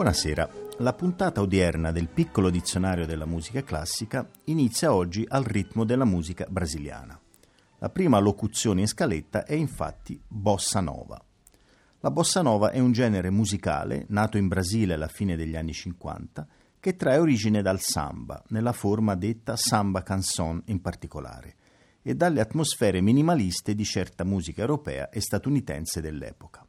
Buonasera. La puntata odierna del piccolo dizionario della musica classica inizia oggi al ritmo della musica brasiliana. La prima locuzione in scaletta è infatti bossa nova. La bossa nova è un genere musicale nato in Brasile alla fine degli anni 50 che trae origine dal samba, nella forma detta samba canson in particolare, e dalle atmosfere minimaliste di certa musica europea e statunitense dell'epoca.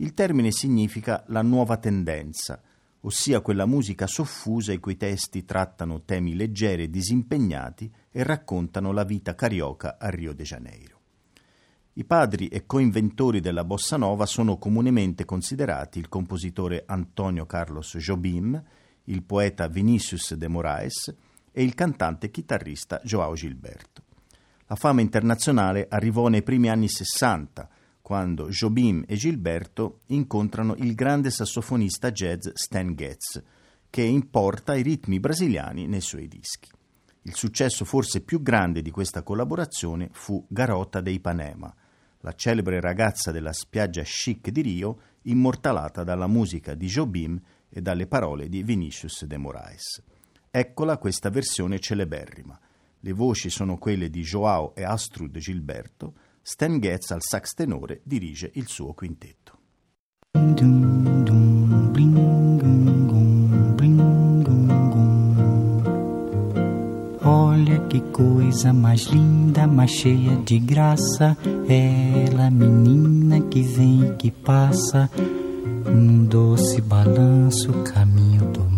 Il termine significa la nuova tendenza, ossia quella musica soffusa i cui testi trattano temi leggeri e disimpegnati e raccontano la vita carioca a Rio de Janeiro. I padri e coinventori della bossa nova sono comunemente considerati il compositore Antonio Carlos Jobim, il poeta Vinicius de Moraes e il cantante e chitarrista Joao Gilberto. La fama internazionale arrivò nei primi anni 60 quando Jobim e Gilberto incontrano il grande sassofonista jazz Stan Getz, che importa i ritmi brasiliani nei suoi dischi. Il successo forse più grande di questa collaborazione fu Garota de Ipanema, la celebre ragazza della spiaggia chic di Rio, immortalata dalla musica di Jobim e dalle parole di Vinicius de Moraes. Eccola questa versione celeberrima. Le voci sono quelle di Joao e Astrud Gilberto, Stan Getz al sax tenore dirige il suo quintetto. Olha que coisa mais linda, mais cheia de graça. Ela, menina que vem e que passa, num doce balanço, caminho do mar.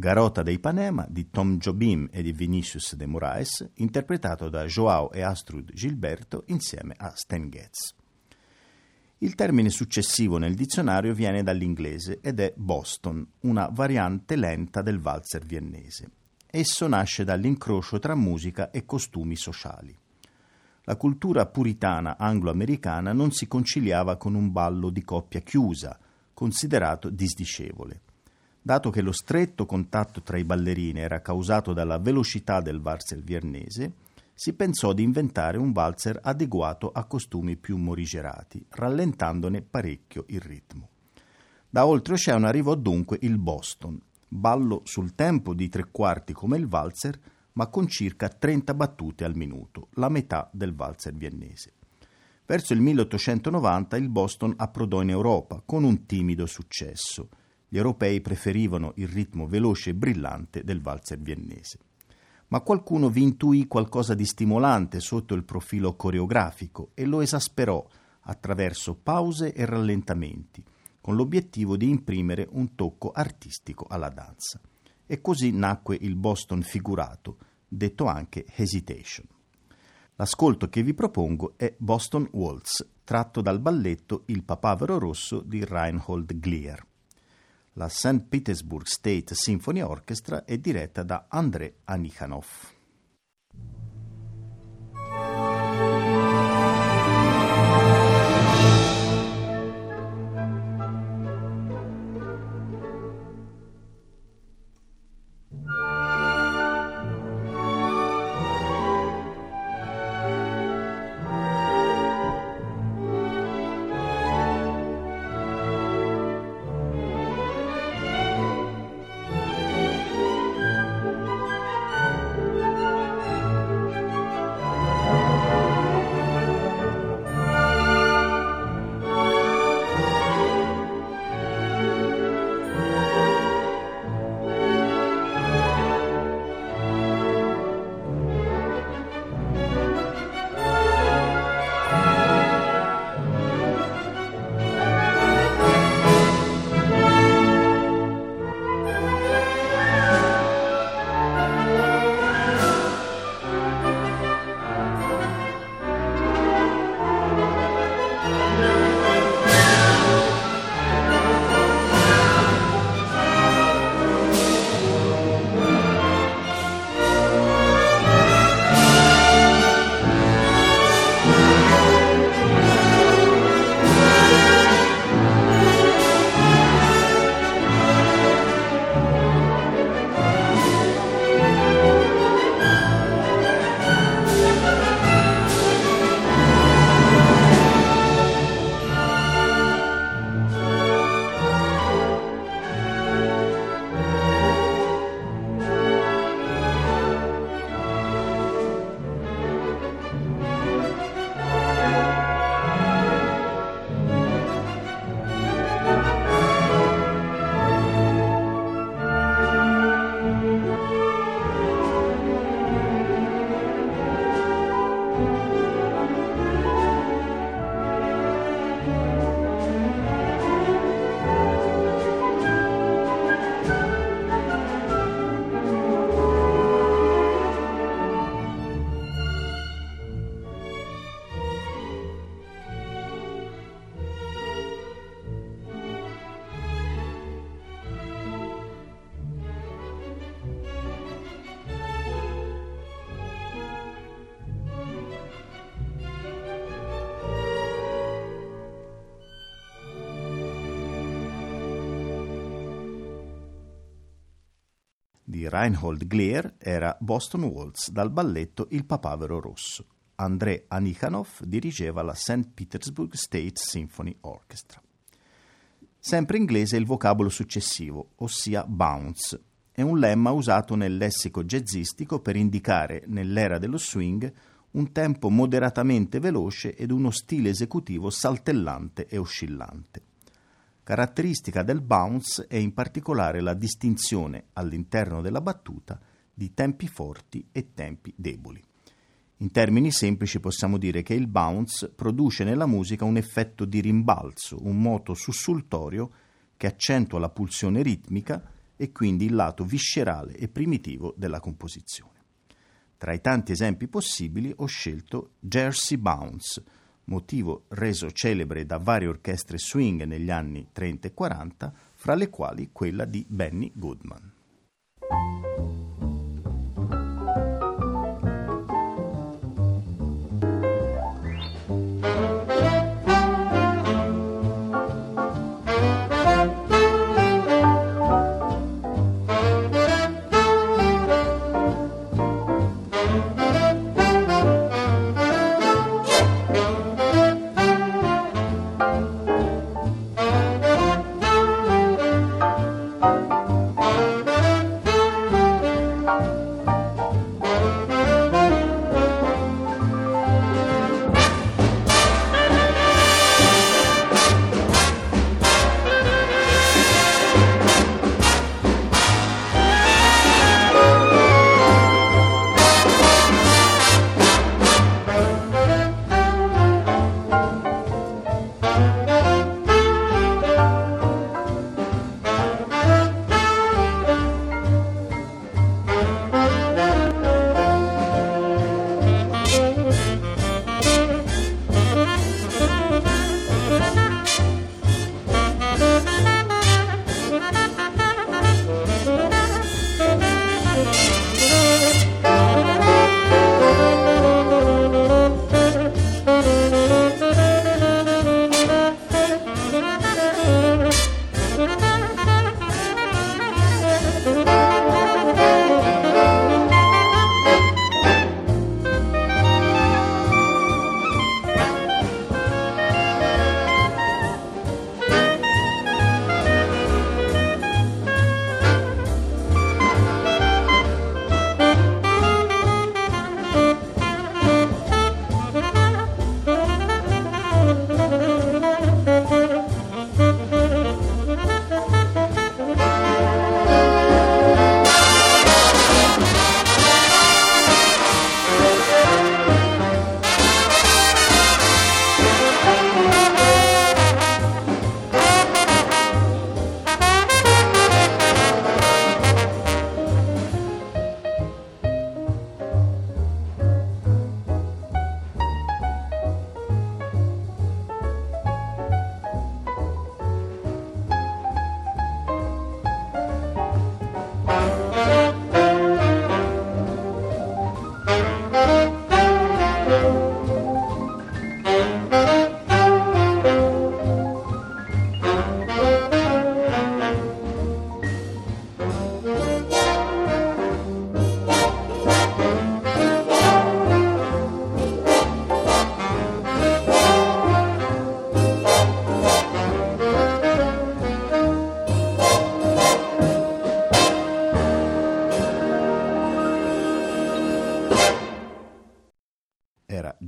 Garota de Ipanema di Tom Jobim e di Vinicius de Moraes, interpretato da Joao e Astrud Gilberto insieme a Stan Getz. Il termine successivo nel dizionario viene dall'inglese ed è Boston, una variante lenta del valzer viennese. Esso nasce dall'incrocio tra musica e costumi sociali. La cultura puritana anglo-americana non si conciliava con un ballo di coppia chiusa, considerato disdicevole. Dato che lo stretto contatto tra i ballerini era causato dalla velocità del valzer viennese, si pensò di inventare un valzer adeguato a costumi più morigerati, rallentandone parecchio il ritmo. Da oltreoceano arrivò dunque il Boston, ballo sul tempo di tre quarti come il valzer, ma con circa 30 battute al minuto, la metà del valzer viennese. Verso il 1890 il Boston approdò in Europa con un timido successo. Gli europei preferivano il ritmo veloce e brillante del valzer viennese ma qualcuno vi intuì qualcosa di stimolante sotto il profilo coreografico e lo esasperò attraverso pause e rallentamenti, con l'obiettivo di imprimere un tocco artistico alla danza. E così nacque il Boston figurato, detto anche Hesitation. L'ascolto che vi propongo è Boston Waltz, tratto dal balletto Il papavero rosso di Reinhold Glier. La St. Petersburg State Symphony Orchestra è diretta da Andrei Anikhanov. Reinhold Glier era Boston Waltz dal balletto Il papavero rosso. Andrei Anikhanov dirigeva la St. Petersburg State Symphony Orchestra. Sempre inglese il vocabolo successivo, ossia bounce. È un lemma usato nel lessico jazzistico per indicare, nell'era dello swing, un tempo moderatamente veloce ed uno stile esecutivo saltellante e oscillante. Caratteristica del bounce è in particolare la distinzione all'interno della battuta di tempi forti e tempi deboli. In termini semplici possiamo dire che il bounce produce nella musica un effetto di rimbalzo, un moto sussultorio che accentua la pulsione ritmica e quindi il lato viscerale e primitivo della composizione. Tra i tanti esempi possibili ho scelto Jersey Bounce, motivo reso celebre da varie orchestre swing negli anni 30 e 40, fra le quali quella di Benny Goodman.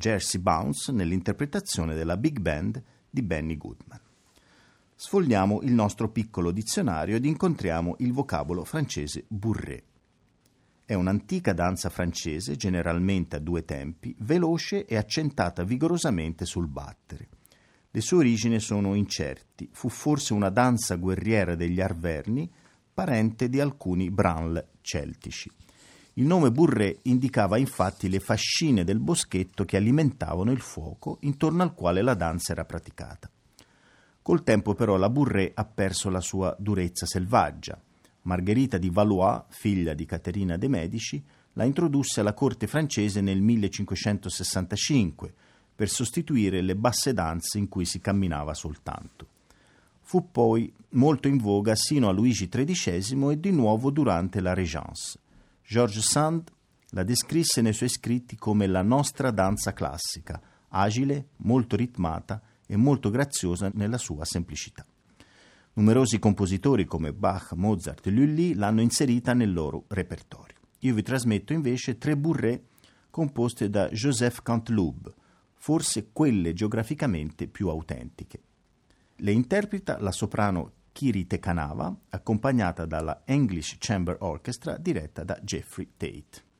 Jersey Bounce nell'interpretazione della big band di Benny Goodman. Sfogliamo il nostro piccolo dizionario ed incontriamo il vocabolo francese bourré. È un'antica danza francese, generalmente a due tempi, veloce e accentata vigorosamente sul battere. Le sue origini sono incerti. Fu forse una danza guerriera degli Arverni, parente di alcuni branle celtici. Il nome Burré indicava infatti le fascine del boschetto che alimentavano il fuoco intorno al quale la danza era praticata. Col tempo però la Burré ha perso la sua durezza selvaggia. Margherita di Valois, figlia di Caterina de' Medici, la introdusse alla corte francese nel 1565 per sostituire le basse danze in cui si camminava soltanto. Fu poi molto in voga sino a Luigi XIII e di nuovo durante la Régence. George Sand la descrisse nei suoi scritti come la nostra danza classica, agile, molto ritmata e molto graziosa nella sua semplicità. Numerosi compositori come Bach, Mozart e Lully l'hanno inserita nel loro repertorio. Io vi trasmetto invece tre bourrées composte da Joseph Canteloube, forse quelle geograficamente più autentiche. Le interpreta la soprano Kiri Tekanava, accompagnata dalla English Chamber Orchestra diretta da Jeffrey Tate.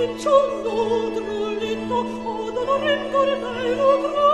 Ciò d'odore letto, odore, odore, odore, odore,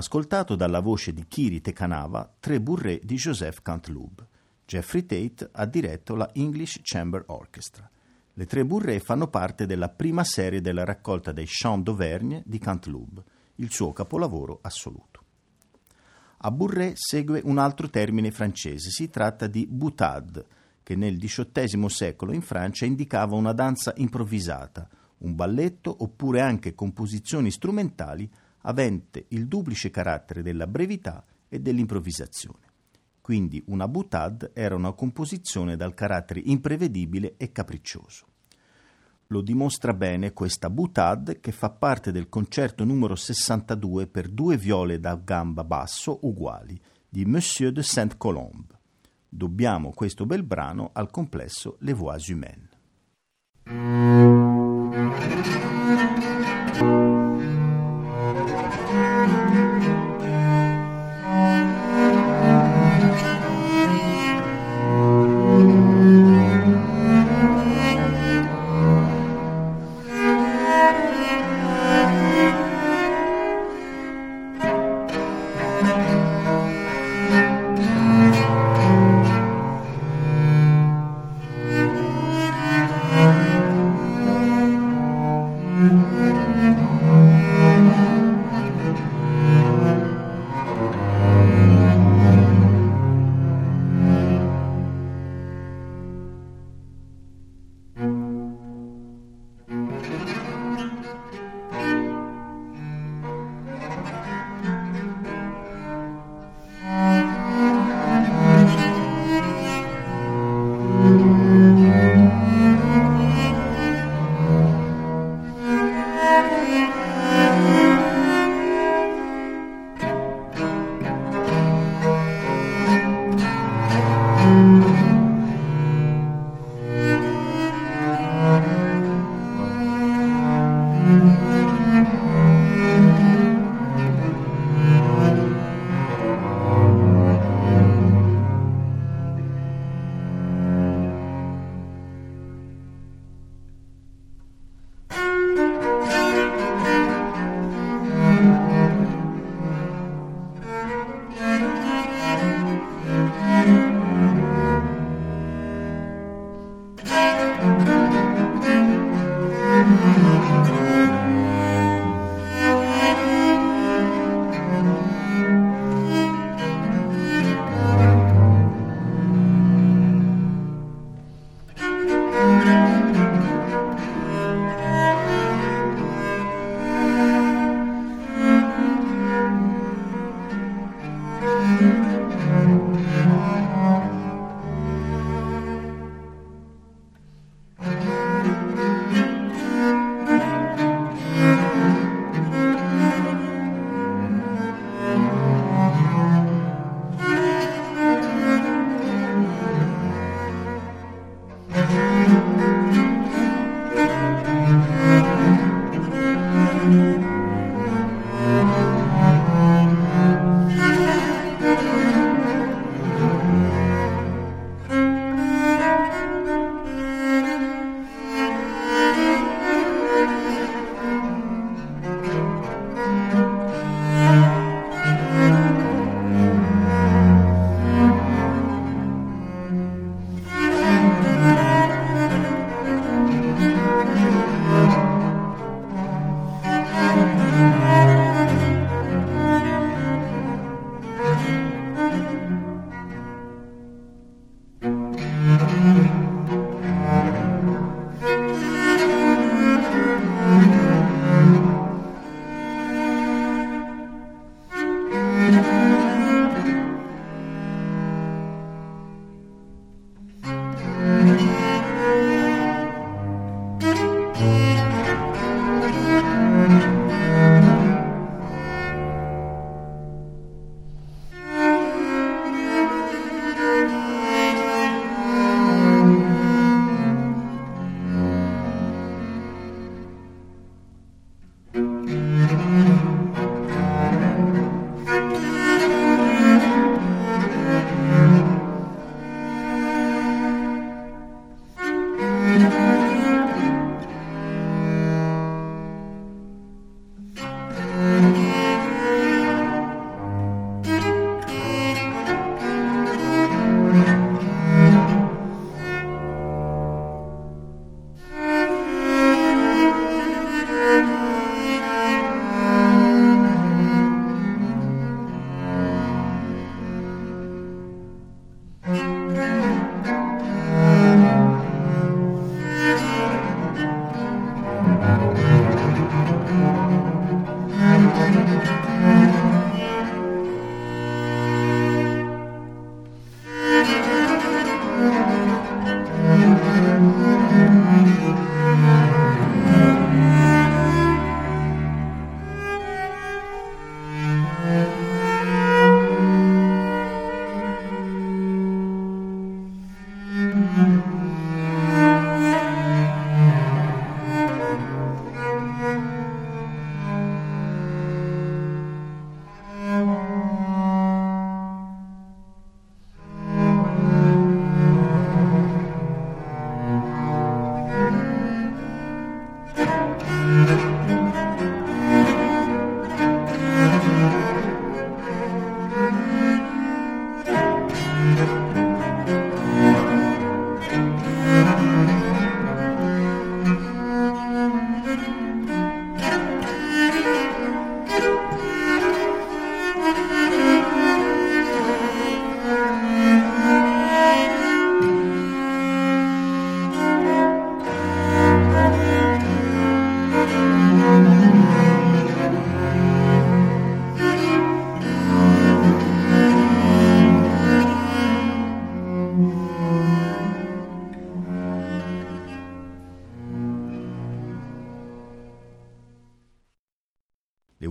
ascoltato dalla voce di Kiri Tekanava tre burré di Joseph Canteloube. Jeffrey Tate ha diretto la English Chamber Orchestra. Le tre burré fanno parte della prima serie della raccolta dei Chants d'Auvergne di Canteloube, il suo capolavoro assoluto. A burré segue un altro termine francese, si tratta di boutade, che nel XVIII secolo in Francia indicava una danza improvvisata, un balletto oppure anche composizioni strumentali avente il duplice carattere della brevità e dell'improvvisazione. Quindi una boutade era una composizione dal carattere imprevedibile e capriccioso. Lo dimostra bene questa boutade che fa parte del concerto numero 62 per due viole da gamba basso uguali di Monsieur de Saint-Colombe. Dobbiamo questo bel brano al complesso Les Voix Humaines.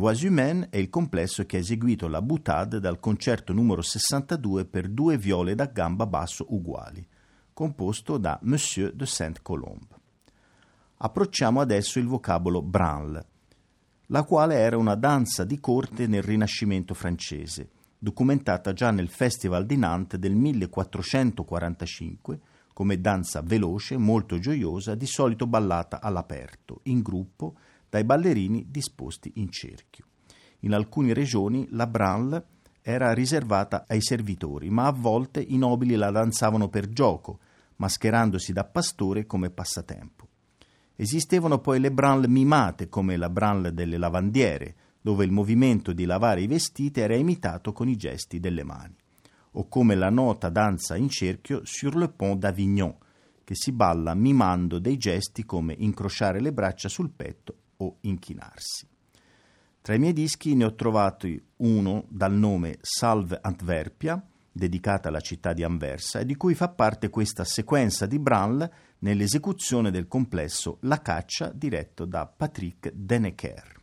Voix Humaines è il complesso che ha eseguito la boutade dal concerto numero 62 per due viole da gamba basso uguali, composto da Monsieur de Saint-Colombe. Approcciamo adesso il vocabolo branle, la quale era una danza di corte nel Rinascimento francese, documentata già nel Festival di Nantes del 1445 come danza veloce, molto gioiosa, di solito ballata all'aperto, in gruppo, dai ballerini disposti in cerchio. In alcune regioni la branle era riservata ai servitori, ma a volte i nobili la danzavano per gioco, mascherandosi da pastore come passatempo. Esistevano poi le branle mimate, come la branle delle lavandiere, dove il movimento di lavare i vestiti era imitato con i gesti delle mani, o come la nota danza in cerchio sur le pont d'Avignon, che si balla mimando dei gesti come incrociare le braccia sul petto o inchinarsi. Tra i miei dischi ne ho trovato uno dal nome Salve Antwerpia, dedicata alla città di Anversa, e di cui fa parte questa sequenza di Branl nell'esecuzione del complesso La caccia diretto da Patrick Denecker.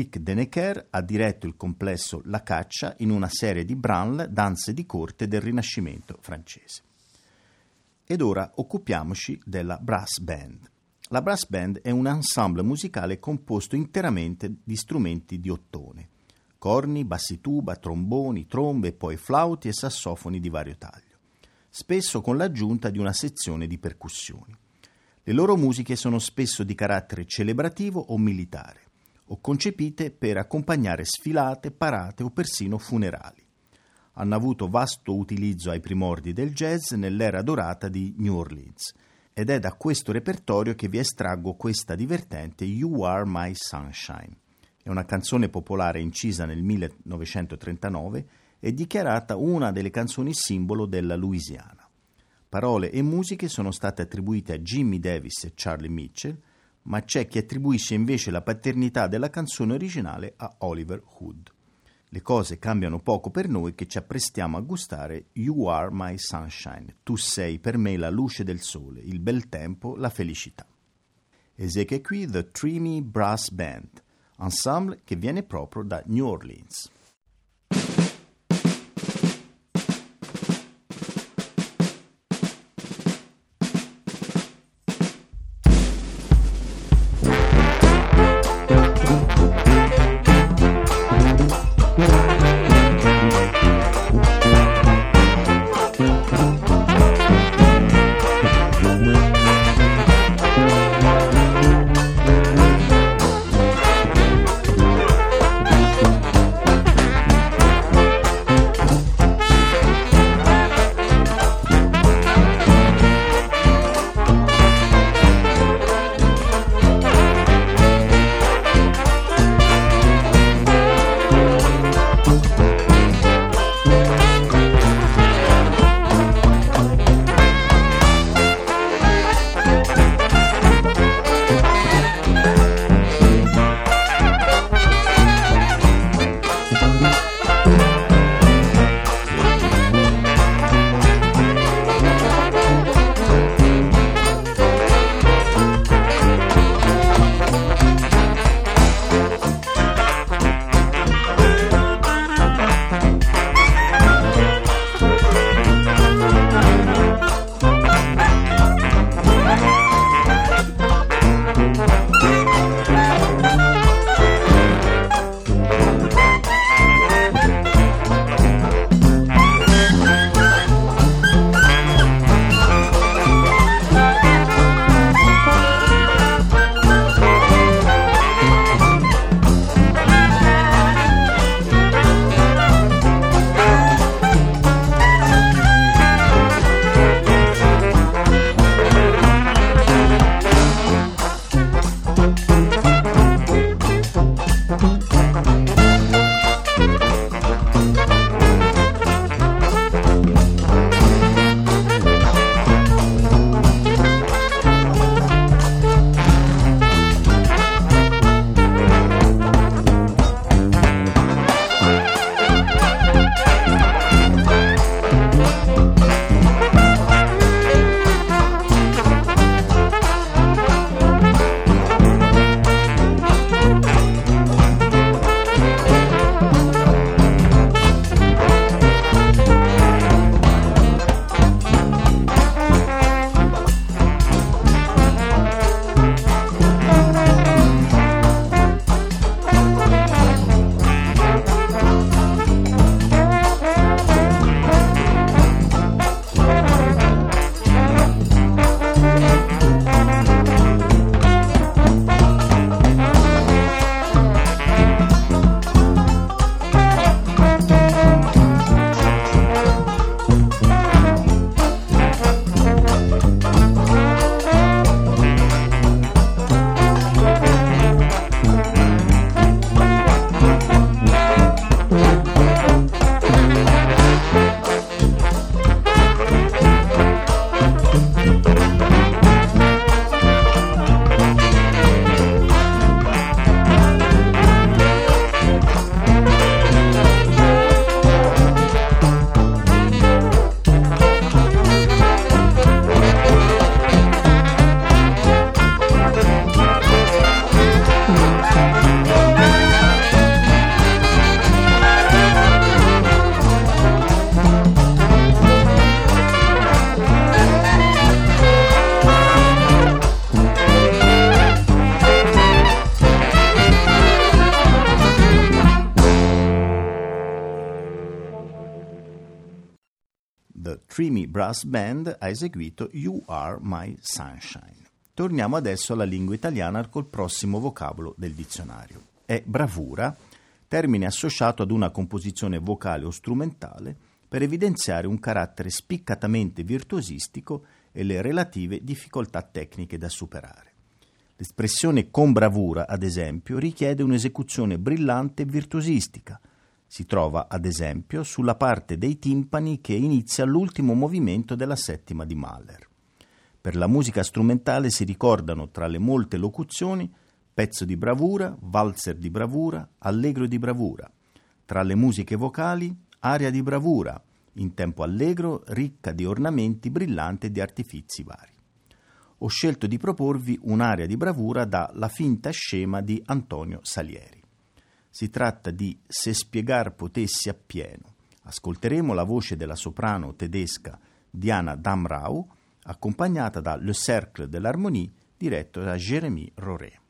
Patrick Denecker ha diretto il complesso La Caccia in una serie di branle danze di corte del Rinascimento francese. Ed ora occupiamoci della brass band. La brass band è un ensemble musicale composto interamente di strumenti di ottone, corni, bassituba, tromboni, trombe poi flauti e sassofoni di vario taglio, spesso con l'aggiunta di una sezione di percussioni. Le loro musiche sono spesso di carattere celebrativo o militare, o concepite per accompagnare sfilate, parate o persino funerali. Hanno avuto vasto utilizzo ai primordi del jazz nell'era dorata di New Orleans ed è da questo repertorio che vi estraggo questa divertente You Are My Sunshine. È una canzone popolare incisa nel 1939 e dichiarata una delle canzoni simbolo della Louisiana. Parole e musiche sono state attribuite a Jimmy Davis e Charlie Mitchell, ma c'è chi attribuisce invece la paternità della canzone originale a Oliver Hood. Le cose cambiano poco per noi che ci apprestiamo a gustare You Are My Sunshine, tu sei per me la luce del sole, il bel tempo, la felicità. Esegue qui The Dreamy Brass Band, ensemble che viene proprio da New Orleans. Brass Band ha eseguito You Are My Sunshine. Torniamo adesso alla lingua italiana col prossimo vocabolo del dizionario. È bravura, termine associato ad una composizione vocale o strumentale per evidenziare un carattere spiccatamente virtuosistico e le relative difficoltà tecniche da superare. L'espressione con bravura, ad esempio, richiede un'esecuzione brillante e virtuosistica. Si trova, ad esempio, sulla parte dei timpani che inizia l'ultimo movimento della settima di Mahler. Per la musica strumentale si ricordano, tra le molte locuzioni, pezzo di bravura, valzer di bravura, allegro di bravura. Tra le musiche vocali, aria di bravura, in tempo allegro, ricca di ornamenti brillanti e di artifizi vari ho scelto di proporvi un'area di bravura da La finta scema di Antonio Salieri. Si tratta di Se spiegar potessi appieno. Ascolteremo la voce della soprano tedesca Diana Damrau, accompagnata da Le Cercle de l'Harmonie, diretto da Jérémy Roré.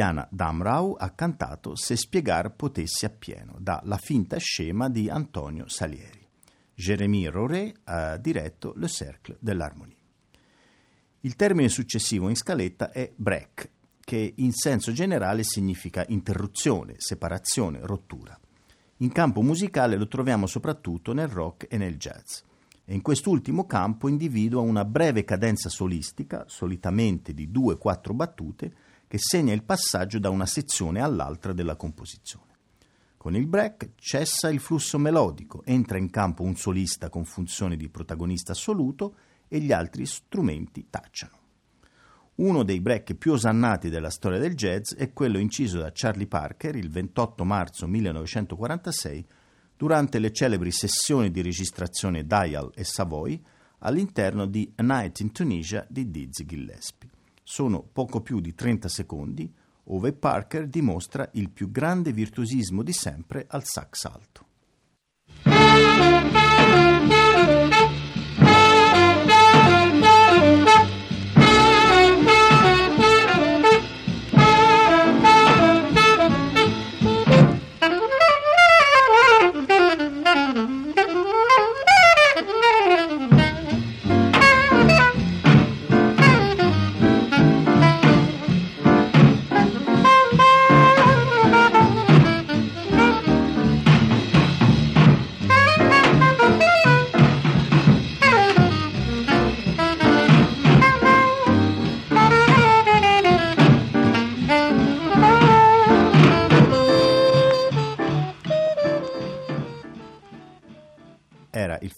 Diana Damrau ha cantato Se spiegar potessi appieno, da La finta scema di Antonio Salieri. Jérémy Roré ha diretto Le Cercle de l'Harmonie. Il termine successivo in scaletta è break, che in senso generale significa interruzione, separazione, rottura. In campo musicale lo troviamo soprattutto nel rock e nel jazz e in quest'ultimo campo individua una breve cadenza solistica, solitamente di 2-4 battute, che segna il passaggio da una sezione all'altra della composizione. Con il break cessa il flusso melodico, entra in campo un solista con funzione di protagonista assoluto e gli altri strumenti tacciano. Uno dei break più osannati della storia del jazz è quello inciso da Charlie Parker il 28 marzo 1946 durante le celebri sessioni di registrazione Dial e Savoy all'interno di A Night in Tunisia di Dizzy Gillespie. Sono poco più di 30 secondi, ove Parker dimostra il più grande virtuosismo di sempre al sax alto.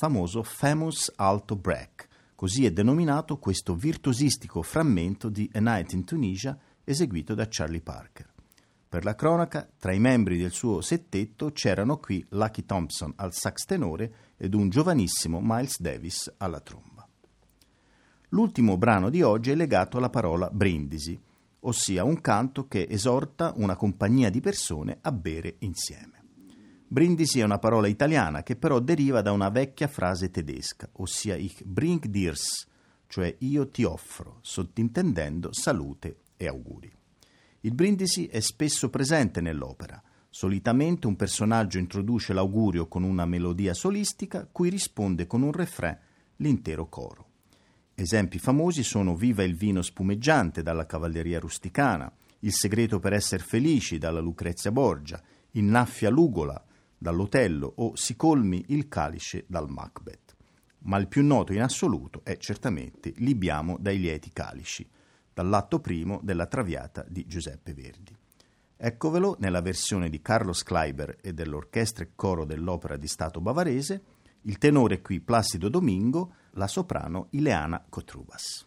Famoso Famous Alto Break, così è denominato questo virtuosistico frammento di A Night in Tunisia eseguito da Charlie Parker. Per la cronaca, tra i membri del suo settetto c'erano qui Lucky Thompson al sax tenore ed un giovanissimo Miles Davis alla tromba. L'ultimo brano di oggi è legato alla parola brindisi, ossia un canto che esorta una compagnia di persone a bere insieme. Brindisi è una parola italiana che però deriva da una vecchia frase tedesca, ossia ich bring dirs, cioè io ti offro, sottintendendo salute e auguri. Il brindisi è spesso presente nell'opera. Solitamente un personaggio introduce l'augurio con una melodia solistica, cui risponde con un refrain l'intero coro. Esempi famosi sono Viva il vino spumeggiante dalla cavalleria rusticana, Il segreto per essere felici dalla Lucrezia Borgia, Innaffia l'ugola dall'Otello o si colmi il calice dal Macbeth. Ma il più noto in assoluto è certamente Libiamo dai lieti calici, dall'atto primo della Traviata di Giuseppe Verdi. Eccovelo nella versione di Carlos Kleiber e dell'orchestra e coro dell'Opera di Stato bavarese, il tenore qui Placido Domingo, la soprano Ileana Cotrubas.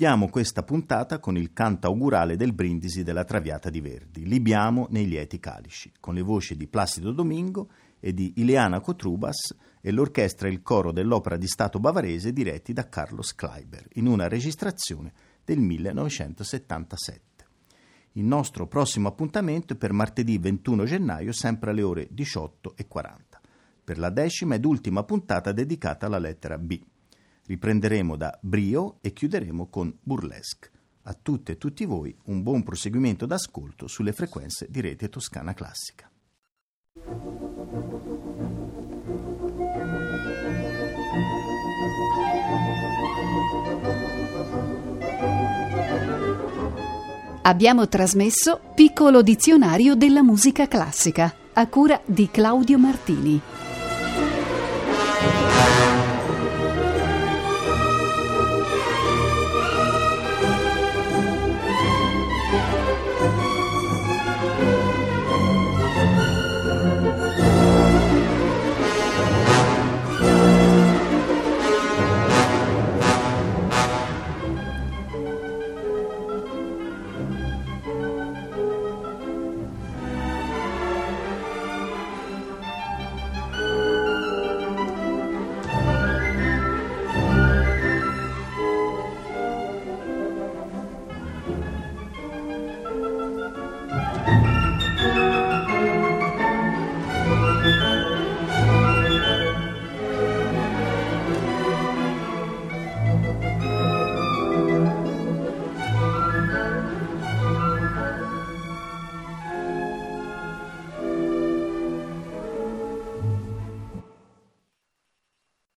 Chiudiamo questa puntata con il canto augurale del brindisi della Traviata di Verdi, Libiamo nei lieti calici, con le voci di Placido Domingo e di Ileana Cotrubas e l'orchestra e il coro dell'Opera di Stato bavarese diretti da Carlos Kleiber, in una registrazione del 1977. Il nostro prossimo appuntamento è per martedì 21 gennaio, sempre alle ore 18.40, per la decima ed ultima puntata dedicata alla lettera B. Riprenderemo da Brio e chiuderemo con Burlesque. A tutte e tutti voi un buon proseguimento d'ascolto sulle frequenze di Rete Toscana Classica. Abbiamo trasmesso Piccolo dizionario della musica classica a cura di Claudio Martini.